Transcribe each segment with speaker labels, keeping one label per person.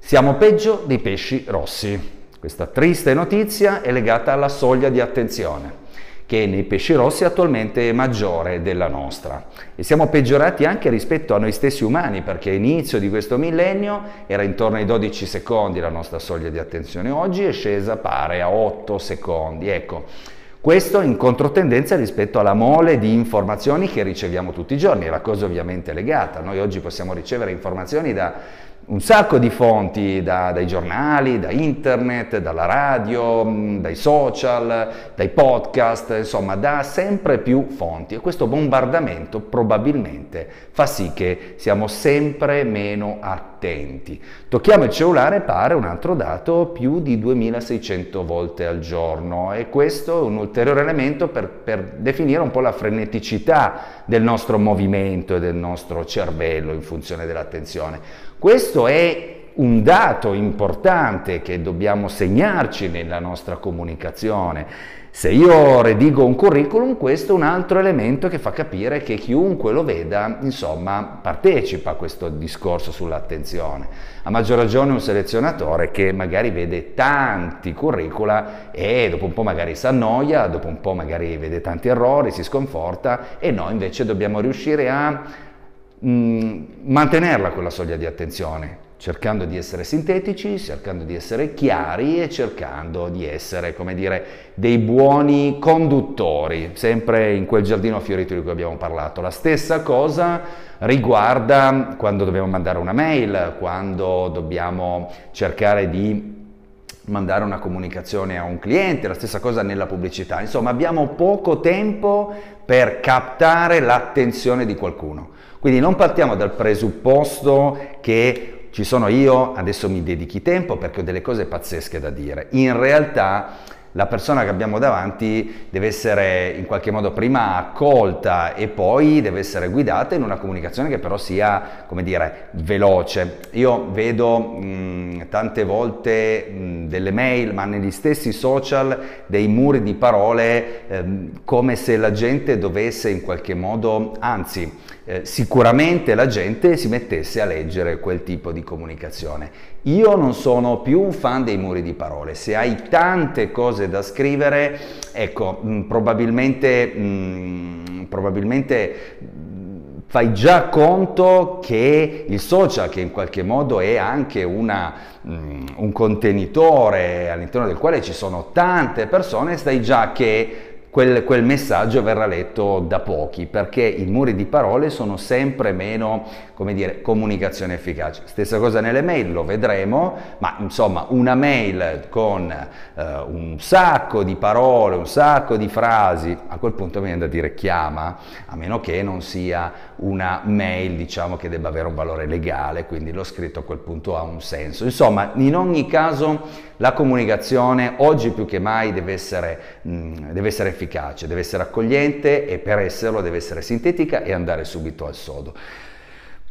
Speaker 1: Siamo peggio dei pesci rossi. Questa triste notizia è legata alla soglia di attenzione che nei pesci rossi attualmente è maggiore della nostra. E siamo peggiorati anche rispetto a noi stessi umani, perché all'inizio di questo millennio era intorno ai 12 secondi la nostra soglia di attenzione, oggi è scesa pare a 8 secondi. Ecco, questo in controtendenza rispetto alla mole di informazioni che riceviamo tutti i giorni, la cosa ovviamente è legata. Noi oggi possiamo ricevere informazioni da un sacco di fonti da, dai giornali, da internet, dalla radio, mm, dai social, dai podcast, insomma da sempre più fonti e questo bombardamento probabilmente fa sì che siamo sempre meno attenti. Tocchiamo il cellulare, pare un altro dato, più di 2600 volte al giorno e questo è un ulteriore elemento per, per definire un po' la freneticità del nostro movimento e del nostro cervello in funzione dell'attenzione. Questo è un dato importante che dobbiamo segnarci nella nostra comunicazione. Se io redigo un curriculum, questo è un altro elemento che fa capire che chiunque lo veda, insomma, partecipa a questo discorso sull'attenzione. A maggior ragione un selezionatore che magari vede tanti curricula e dopo un po' magari si annoia, dopo un po' magari vede tanti errori, si sconforta e noi invece dobbiamo riuscire a mantenerla quella soglia di attenzione, cercando di essere sintetici, cercando di essere chiari e cercando di essere, come dire, dei buoni conduttori, sempre in quel giardino fiorito di cui abbiamo parlato. La stessa cosa riguarda quando dobbiamo mandare una mail, quando dobbiamo cercare di mandare una comunicazione a un cliente, la stessa cosa nella pubblicità. Insomma, abbiamo poco tempo per captare l'attenzione di qualcuno. Quindi non partiamo dal presupposto che ci sono io, adesso mi dedichi tempo perché ho delle cose pazzesche da dire. In realtà la persona che abbiamo davanti deve essere in qualche modo prima accolta e poi deve essere guidata in una comunicazione che però sia, come dire, veloce. Io vedo mh, tante volte mh, delle mail, ma negli stessi social, dei muri di parole ehm, come se la gente dovesse in qualche modo, anzi, eh, sicuramente la gente si mettesse a leggere quel tipo di comunicazione. Io non sono più un fan dei muri di parole, se hai tante cose da scrivere, ecco, mh, mm, probabilmente, mh, mm, probabilmente fai già conto che il social, che in qualche modo è anche una, um, un contenitore all'interno del quale ci sono tante persone, stai già che quel, quel, messaggio verrà letto da pochi perché i muri di parole sono sempre meno, come dire, comunicazione efficace. Stessa cosa nelle mail, lo vedremo, ma insomma una mail con eh, un sacco di parole, un sacco di frasi, a quel punto viene da dire chiama, a meno che non sia una mail diciamo che debba avere un valore legale, quindi lo scritto a quel punto ha un senso. Insomma, in ogni caso la comunicazione oggi più che mai deve essere, mh, deve essere efficace, deve essere accogliente e per esserlo deve essere sintetica e andare subito al sodo.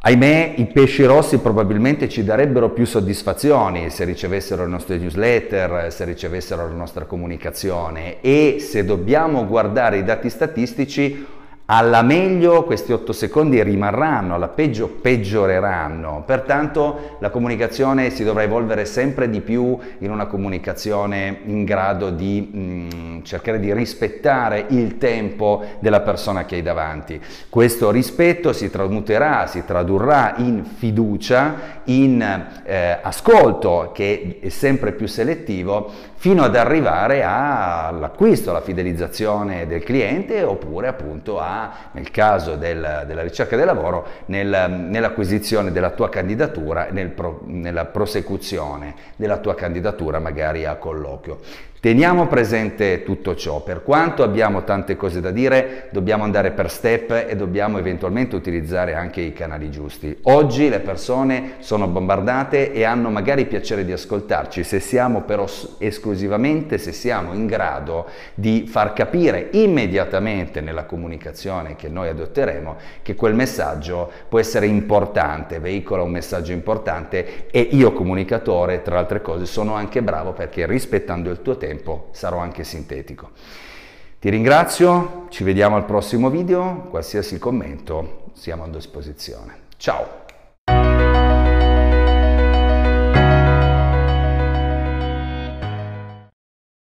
Speaker 1: Ahimè, i pesci rossi probabilmente ci darebbero più soddisfazioni se ricevessero le nostre newsletter, se ricevessero la nostra comunicazione e se dobbiamo guardare i dati statistici alla meglio questi 8 secondi rimarranno, alla peggio peggioreranno, pertanto la comunicazione si dovrà evolvere sempre di più in una comunicazione in grado di mh, mm, cercare di rispettare il tempo della persona che hai davanti. Questo rispetto si tramuterà, si tradurrà in fiducia, in eh, ascolto che è sempre più selettivo fino ad arrivare all'acquisto, alla fidelizzazione del cliente oppure appunto a, nel caso del, della ricerca del lavoro, nel, nell'acquisizione della tua candidatura, nel pro, nella prosecuzione della tua candidatura magari a colloquio. Teniamo presente tutto ciò, per quanto abbiamo tante cose da dire, dobbiamo andare per step e dobbiamo eventualmente utilizzare anche i canali giusti. Oggi le persone sono bombardate e hanno magari piacere di ascoltarci, se siamo però esclusivamente, se siamo in grado di far capire immediatamente nella comunicazione che noi adotteremo che quel messaggio può essere importante, veicola un messaggio importante e io comunicatore, tra altre cose, sono anche bravo perché rispettando il tuo tempo tempo sarò anche sintetico. Ti ringrazio, ci vediamo al prossimo video, qualsiasi commento siamo a disposizione. Ciao!